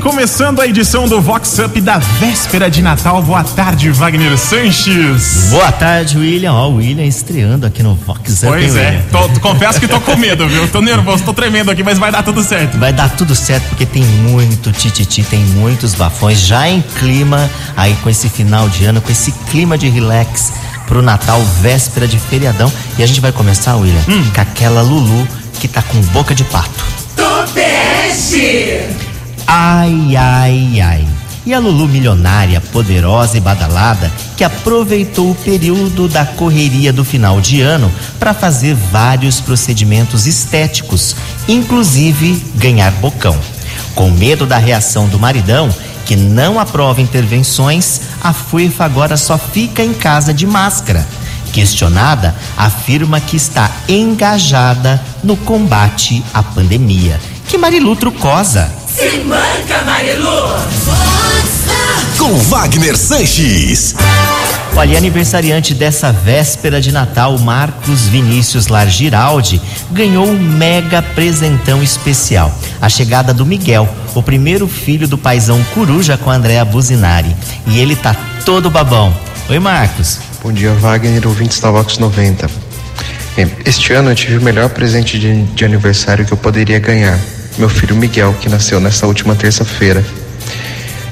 começando a edição do Vox Up da véspera de Natal. Boa tarde, Wagner Sanches. Boa tarde, William. Ó, o William estreando aqui no Vox Up. Pois hein, é, tô- confesso que tô com medo, viu? Tô nervoso, tô tremendo aqui, mas vai dar tudo certo. Vai dar tudo certo porque tem muito tititi, tem muitos bafões já em clima aí com esse final de ano, com esse clima de relax pro Natal, véspera de feriadão. E a gente vai começar, William, Hum. com aquela Lulu que tá com boca de pato. Ai, ai, ai. E a Lulu milionária, poderosa e badalada, que aproveitou o período da correria do final de ano para fazer vários procedimentos estéticos, inclusive ganhar bocão. Com medo da reação do maridão, que não aprova intervenções, a Fuefa agora só fica em casa de máscara. Questionada, afirma que está engajada no combate à pandemia. Que Marilu Trucosa. Com Wagner Sanches. Olha, e aniversariante dessa véspera de Natal, Marcos Vinícius Largiraldi, ganhou um mega presentão especial. A chegada do Miguel, o primeiro filho do paizão Coruja com a Andréa Buzinari. E ele tá todo babão. Oi, Marcos. Bom dia, Wagner, ouvintes da Vox 90. Bem, Este ano eu tive o melhor presente de, de aniversário que eu poderia ganhar. Meu filho Miguel, que nasceu nesta última terça-feira.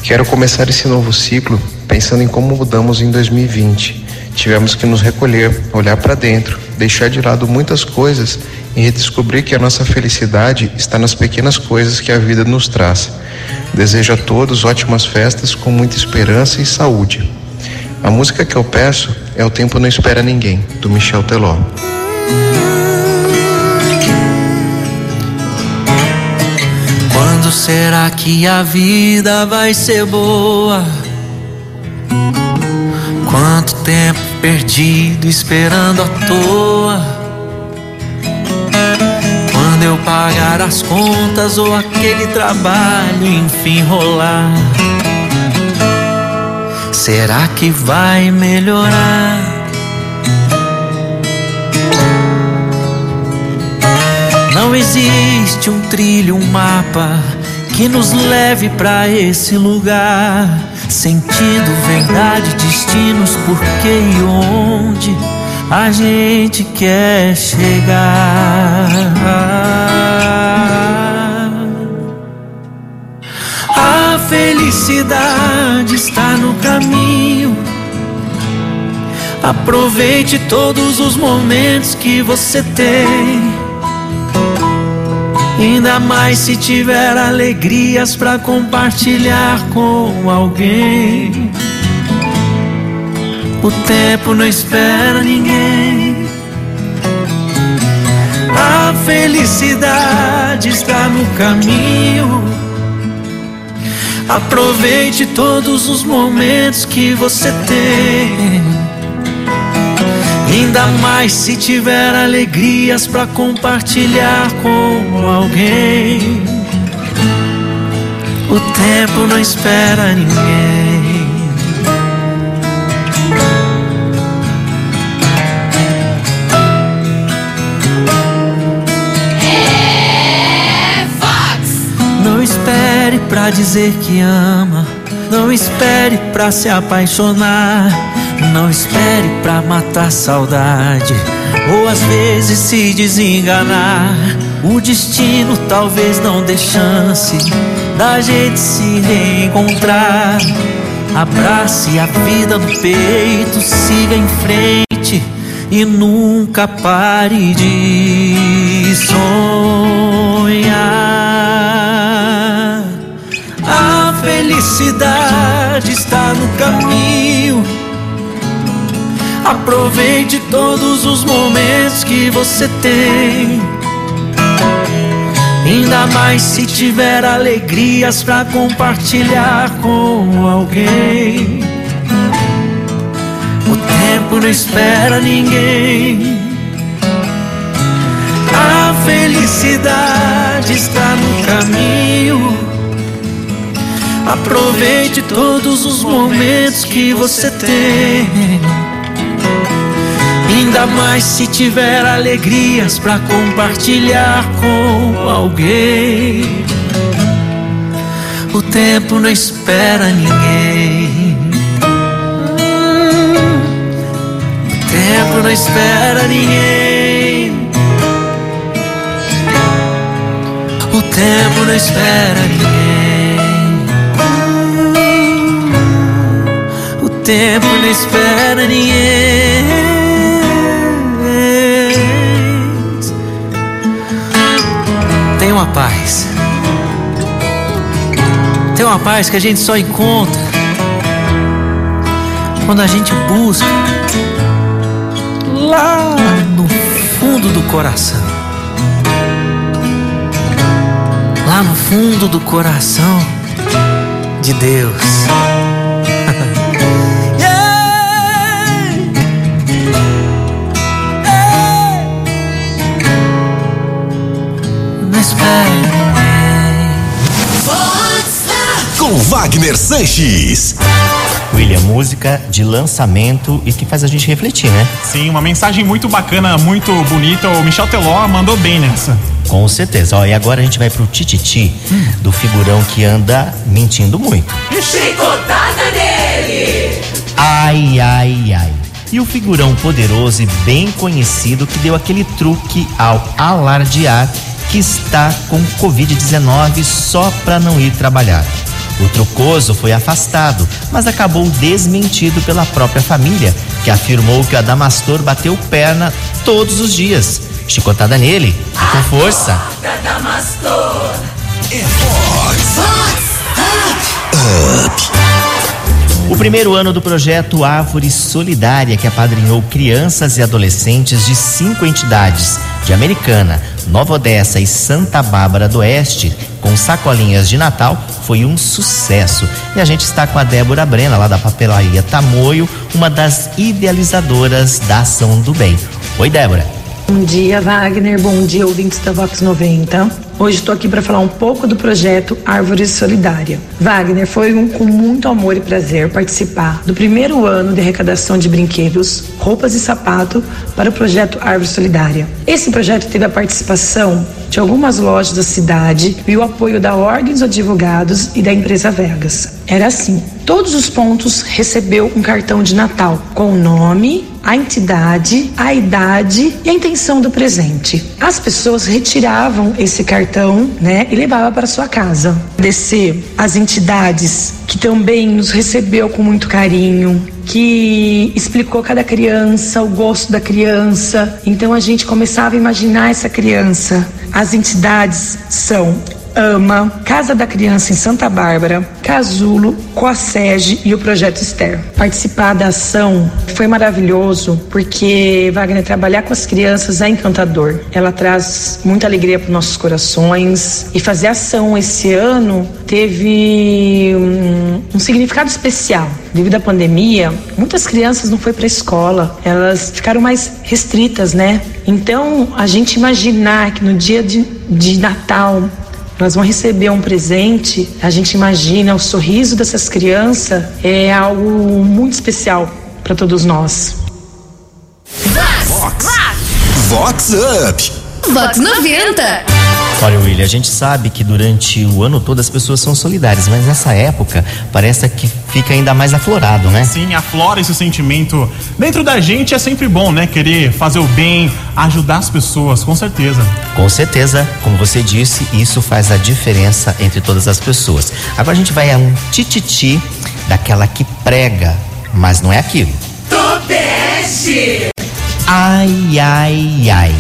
Quero começar esse novo ciclo pensando em como mudamos em 2020. Tivemos que nos recolher, olhar para dentro, deixar de lado muitas coisas e redescobrir que a nossa felicidade está nas pequenas coisas que a vida nos traz. Desejo a todos ótimas festas com muita esperança e saúde. A música que eu peço é O Tempo Não Espera Ninguém, do Michel Teló. Quando será que a vida vai ser boa? Quanto tempo perdido esperando à toa? Quando eu pagar as contas ou aquele trabalho enfim rolar? Será que vai melhorar? Não existe um trilho, um mapa que nos leve pra esse lugar. Sentido, verdade, destinos, porquê e onde a gente quer chegar. A felicidade está no caminho. Aproveite todos os momentos que você tem. Ainda mais se tiver alegrias pra compartilhar com alguém. O tempo não espera ninguém. A felicidade está no caminho. Aproveite todos os momentos que você tem. Ainda mais se tiver alegrias pra compartilhar com alguém. O tempo não espera ninguém. Não espere pra dizer que ama. Não espere pra se apaixonar. Não espere pra matar saudade. Ou às vezes se desenganar. O destino talvez não dê chance da gente se reencontrar. Abrace a vida no peito, siga em frente e nunca pare de sonhar. A felicidade está no caminho. Aproveite todos os momentos que você tem. Ainda mais se tiver alegrias pra compartilhar com alguém. O tempo não espera ninguém. A felicidade está no caminho. Aproveite todos os momentos que você tem. Ainda mais se tiver alegrias pra compartilhar com alguém. O tempo não espera ninguém. O tempo não espera ninguém. O tempo não espera ninguém. O tempo não espera ninguém. Uma paz. Tem uma paz que a gente só encontra quando a gente busca lá no fundo do coração. Lá no fundo do coração de Deus. Com Wagner Sanches. William, música de lançamento e que faz a gente refletir, né? Sim, uma mensagem muito bacana, muito bonita. O Michel Teló mandou bem nessa. Com certeza. Ó, e agora a gente vai pro Tititi, do figurão que anda mentindo muito. Chicotada nele! Ai, ai, ai. E o figurão poderoso e bem conhecido que deu aquele truque ao alardear que está com Covid-19 só para não ir trabalhar. O trucoso foi afastado, mas acabou desmentido pela própria família, que afirmou que o Adamastor bateu perna todos os dias. Chicotada nele, e com força. Damastor! O primeiro ano do projeto Árvore Solidária, que apadrinhou crianças e adolescentes de cinco entidades de Americana, Nova Odessa e Santa Bárbara do Oeste, com sacolinhas de Natal, foi um sucesso. E a gente está com a Débora Brena, lá da papelaria Tamoio, uma das idealizadoras da Ação do Bem. Oi, Débora. Bom dia, Wagner. Bom dia, ouvintes da Vox 90. Hoje estou aqui para falar um pouco do projeto Árvore Solidária. Wagner, foi um, com muito amor e prazer participar do primeiro ano de arrecadação de brinquedos, roupas e sapato para o projeto Árvore Solidária. Esse projeto teve a participação de algumas lojas da cidade e o apoio da Ordem dos Advogados e da empresa Vegas. Era assim: todos os pontos recebeu um cartão de Natal com o nome, a entidade, a idade e a intenção do presente. As pessoas retiravam esse cartão, né, e levavam para sua casa. Descer as entidades que também nos recebeu com muito carinho, que explicou cada criança, o gosto da criança. Então a gente começava a imaginar essa criança. As entidades são AMA, Casa da Criança em Santa Bárbara, Casulo, Coasege e o Projeto Esther. Participar da ação foi maravilhoso porque Wagner trabalhar com as crianças é encantador. Ela traz muita alegria para nossos corações e fazer ação esse ano teve um, um significado especial. Devido à pandemia, muitas crianças não foi para a escola, elas ficaram mais restritas, né? Então, a gente imaginar que no dia de, de Natal nós vamos receber um presente, a gente imagina o sorriso dessas crianças é algo muito especial para todos nós. Vox Up. Vox 90! Olha, William, a gente sabe que durante o ano todo as pessoas são solidárias, mas nessa época parece que fica ainda mais aflorado, né? Sim, aflora esse sentimento dentro da gente. É sempre bom, né? Querer fazer o bem, ajudar as pessoas, com certeza. Com certeza, como você disse, isso faz a diferença entre todas as pessoas. Agora a gente vai a um tititi daquela que prega, mas não é aquilo. Topeste! Ai, ai, ai.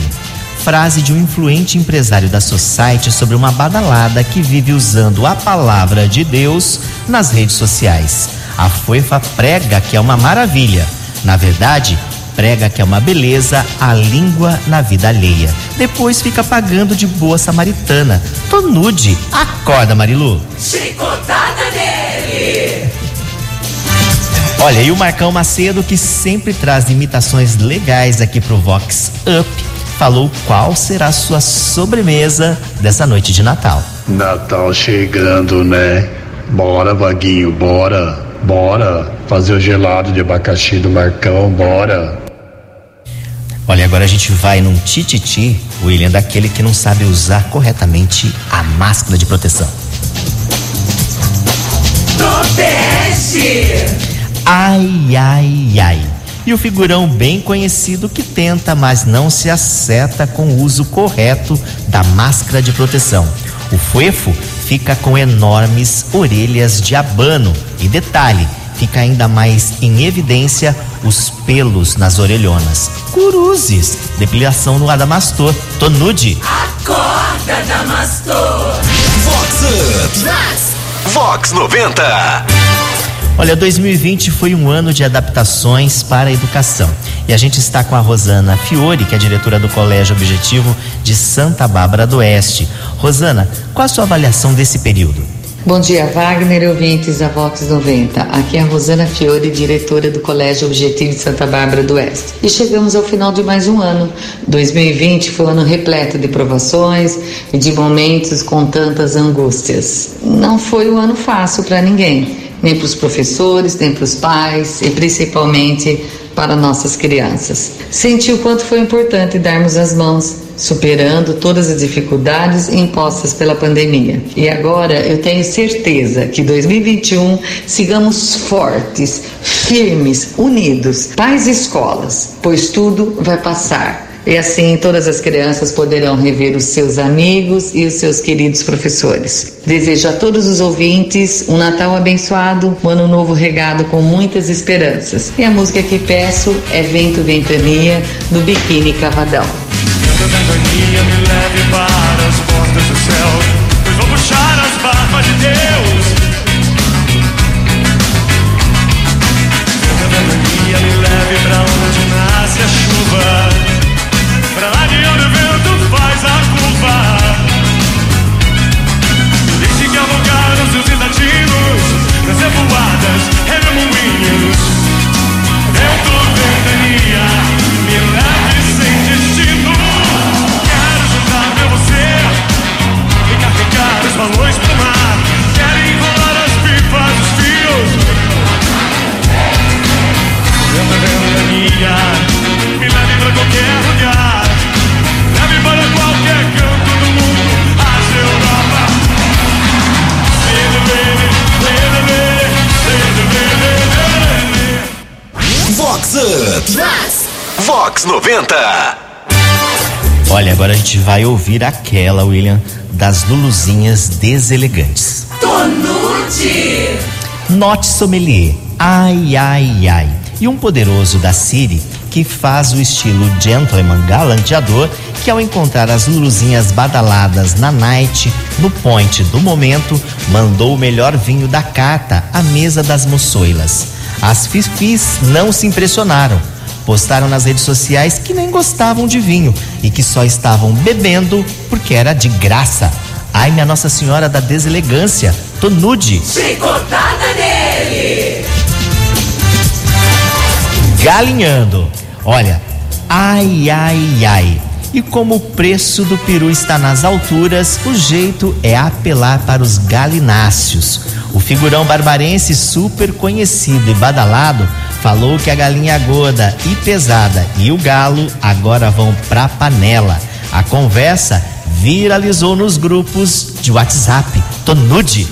Frase de um influente empresário da Society sobre uma badalada que vive usando a palavra de Deus nas redes sociais. A foifa prega que é uma maravilha. Na verdade, prega que é uma beleza a língua na vida alheia. Depois fica pagando de boa samaritana. Tô nude. Acorda, Marilu. Chicotada nele! Olha, e o Marcão Macedo, que sempre traz imitações legais aqui pro Vox Up, falou qual será a sua sobremesa dessa noite de Natal. Natal chegando, né? Bora, Vaguinho, bora, bora. Fazer o gelado de abacaxi do Marcão, bora. Olha, agora a gente vai num tititi, William, daquele que não sabe usar corretamente a máscara de proteção. Topeste. Ai, ai, ai. E o figurão bem conhecido que tenta, mas não se acerta com o uso correto da máscara de proteção. O fuefo fica com enormes orelhas de abano. E detalhe, fica ainda mais em evidência os pelos nas orelhonas. Curuzes, depilação no adamastor. Tô nude. Acorda, Damastor. Vox. Vox 90. Olha, 2020 foi um ano de adaptações para a educação. E a gente está com a Rosana Fiore, que é diretora do Colégio Objetivo de Santa Bárbara do Oeste. Rosana, qual a sua avaliação desse período? Bom dia, Wagner ouvintes da Vox 90. Aqui é a Rosana Fiore, diretora do Colégio Objetivo de Santa Bárbara do Oeste. E chegamos ao final de mais um ano. 2020 foi um ano repleto de provações e de momentos com tantas angústias. Não foi um ano fácil para ninguém, nem para os professores, nem para os pais e principalmente para nossas crianças. Senti o quanto foi importante darmos as mãos, superando todas as dificuldades impostas pela pandemia. E agora eu tenho certeza que 2021 sigamos fortes, firmes, unidos, pais e escolas, pois tudo vai passar. E assim todas as crianças poderão rever os seus amigos e os seus queridos professores. Desejo a todos os ouvintes um Natal abençoado, um ano novo regado com muitas esperanças. E a música que peço é Vento Ventania, do Biquíni Cavadão. Ventania me leve para as portas do céu, pois vou puxar as barbas de Deus. Vox Up. Vox 90. Olha, agora a gente vai ouvir aquela, William, das Luluzinhas deselegantes. Tonute. Note sommelier. Ai, ai, ai. E um poderoso da Siri que faz o estilo gentleman galanteador, que ao encontrar as luluzinhas badaladas na night, no point do momento, mandou o melhor vinho da carta à mesa das moçoilas. As fifis não se impressionaram. Postaram nas redes sociais que nem gostavam de vinho e que só estavam bebendo porque era de graça. Ai, minha Nossa Senhora da Deselegância, tô nude. Chicotada nele. galinhando. Olha, ai, ai, ai. E como o preço do peru está nas alturas, o jeito é apelar para os galináceos. O figurão barbarense super conhecido e badalado falou que a galinha gorda e pesada e o galo agora vão pra panela. A conversa viralizou nos grupos de WhatsApp. Tô nude.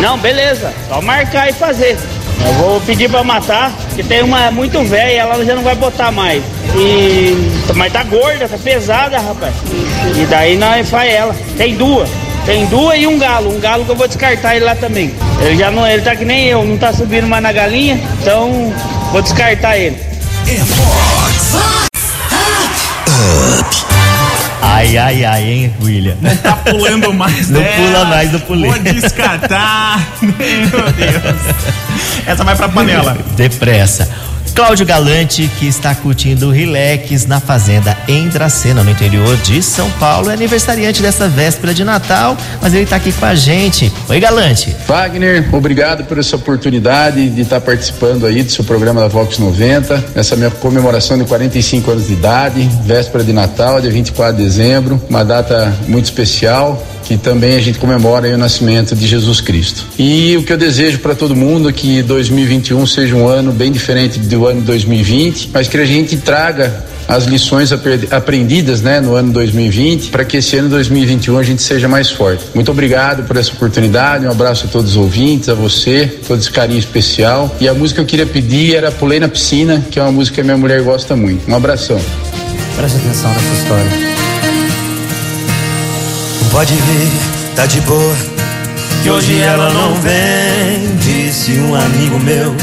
Não, beleza. Só marcar e fazer. Eu vou pedir pra matar, que tem uma muito velha, ela já não vai botar mais. E. Mas tá gorda, tá pesada, rapaz. E daí nós faz ela. Tem duas. Tem duas e um galo. Um galo que eu vou descartar ele lá também. Ele já não. Ele tá que nem eu, não tá subindo mais na galinha, então vou descartar ele. É Up. Ai, ai, ai, hein, William? Tá pulando mais Não dela. pula mais, não pulei. Vou descartar. Meu Deus. Essa vai pra panela. Depressa. Cláudio Galante, que está curtindo o relax na fazenda em no interior de São Paulo, é aniversariante dessa véspera de Natal, mas ele está aqui com a gente. Oi, Galante. Wagner, obrigado por essa oportunidade de estar participando aí do seu programa da Vox 90, essa minha comemoração de 45 anos de idade, véspera de Natal, dia 24 de dezembro, uma data muito especial que também a gente comemora o nascimento de Jesus Cristo. E o que eu desejo para todo mundo é que 2021 seja um ano bem diferente do ano 2020, mas que a gente traga as lições aprendidas né, no ano 2020 para que esse ano 2021 a gente seja mais forte. Muito obrigado por essa oportunidade, um abraço a todos os ouvintes, a você, todo esse carinho especial. E a música que eu queria pedir era Pulei na Piscina, que é uma música que a minha mulher gosta muito. Um abração. Presta atenção nessa história. Pode vir, tá de boa. Que hoje ela não vem, disse um amigo meu,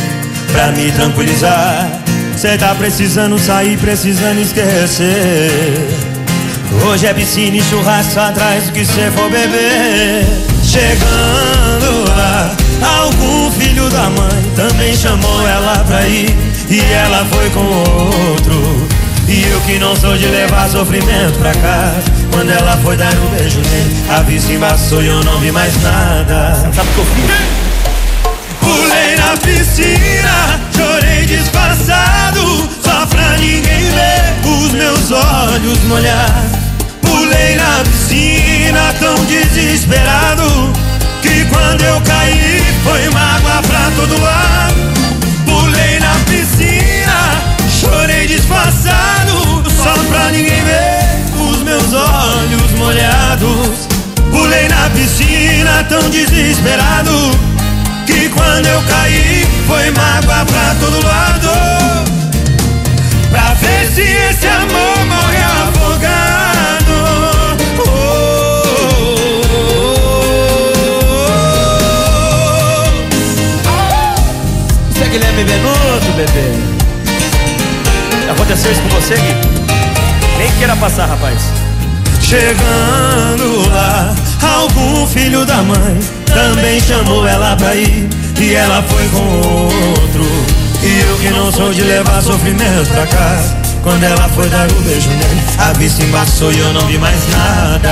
pra me tranquilizar. Cê tá precisando sair, precisando esquecer. Hoje é piscina e churrasco atrás do que cê for beber. Chegando lá, algum filho da mãe também chamou ela pra ir. E ela foi com outro. E eu que não sou de levar sofrimento pra casa. Quando ela foi dar um beijo nele, a vista embaçou e eu não vi mais nada. Sabe o que eu fiz? Pulei na piscina, chorei disfarçado, só pra ninguém ver os meus olhos molhar. Pulei na piscina, tão desesperado, que quando eu caí foi mágoa pra todo lado. Disfarçado, só pra ninguém ver os meus olhos molhados. Pulei na piscina, tão desesperado que quando eu caí foi mágoa pra todo lado Pra ver se esse amor queira passar, rapaz Chegando lá, algum filho da mãe também chamou ela pra ir e ela foi com outro. E eu que não sou de levar sofrimento pra casa. Quando ela foi dar o um beijo nele, a vista embaçou e eu não vi mais nada.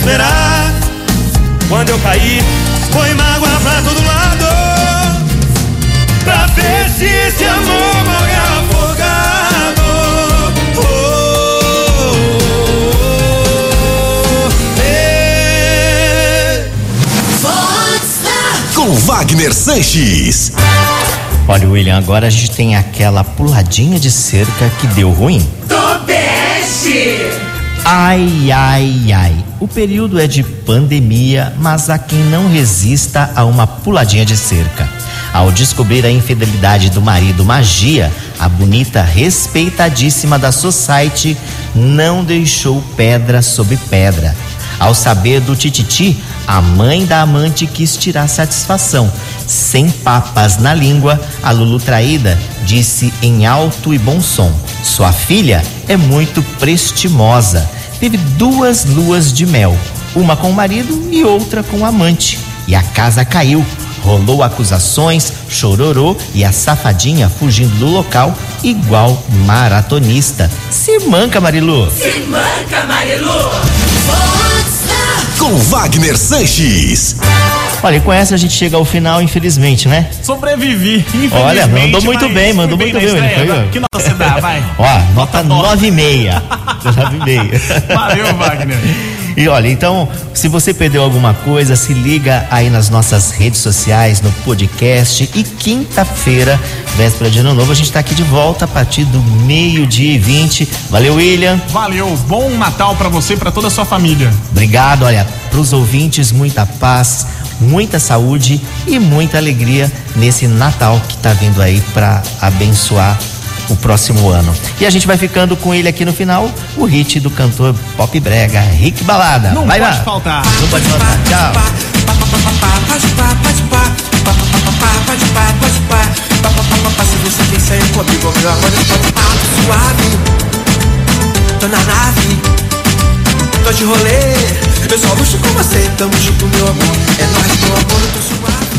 Desesperado. Quando eu caí, foi mágoa pra todo lado. Pra ver se esse amor morre afogado. Oh, oh, oh, eh. Com Wagner Sanches. Olha, William, agora a gente tem aquela puladinha de cerca que deu ruim. Tobeste! Ai, ai, ai. O período é de pandemia, mas há quem não resista a uma puladinha de cerca. Ao descobrir a infidelidade do marido Magia, a bonita respeitadíssima da Society não deixou pedra sobre pedra. Ao saber do tititi, a mãe da amante quis tirar satisfação. Sem papas na língua, a Lulu traída disse em alto e bom som: Sua filha é muito prestimosa. Teve duas luas de mel, uma com o marido e outra com o amante. E a casa caiu. Rolou acusações, chororô e a safadinha fugindo do local, igual maratonista. Se manca, Marilu! Se manca, Marilu! Com Wagner Sanches. Olha, e com essa a gente chega ao final, infelizmente, né? Sobrevivi, infelizmente. Olha, mandou muito bem, mandou muito bem. estreia, foi, ó. Que nota você dá, vai? Ó, nota 9,5. 9,5. Valeu, Wagner. E olha, então, se você perdeu alguma coisa, se liga aí nas nossas redes sociais, no podcast. E quinta-feira, véspera de ano novo, a gente tá aqui de volta a partir do meio-dia e 20. Valeu, William. Valeu, bom Natal pra você e pra toda a sua família. Obrigado, olha, pros ouvintes, muita paz, muita saúde e muita alegria nesse Natal que tá vindo aí pra abençoar o próximo ano. E a gente vai ficando com ele aqui no final, o hit do cantor pop brega, Rick Balada. Não vai pode lá. faltar. Não pode faltar. Tchau. Se você de rolê. Eu só luxo com você, tamo junto, meu amor. É nóis, meu amor, eu tô suave.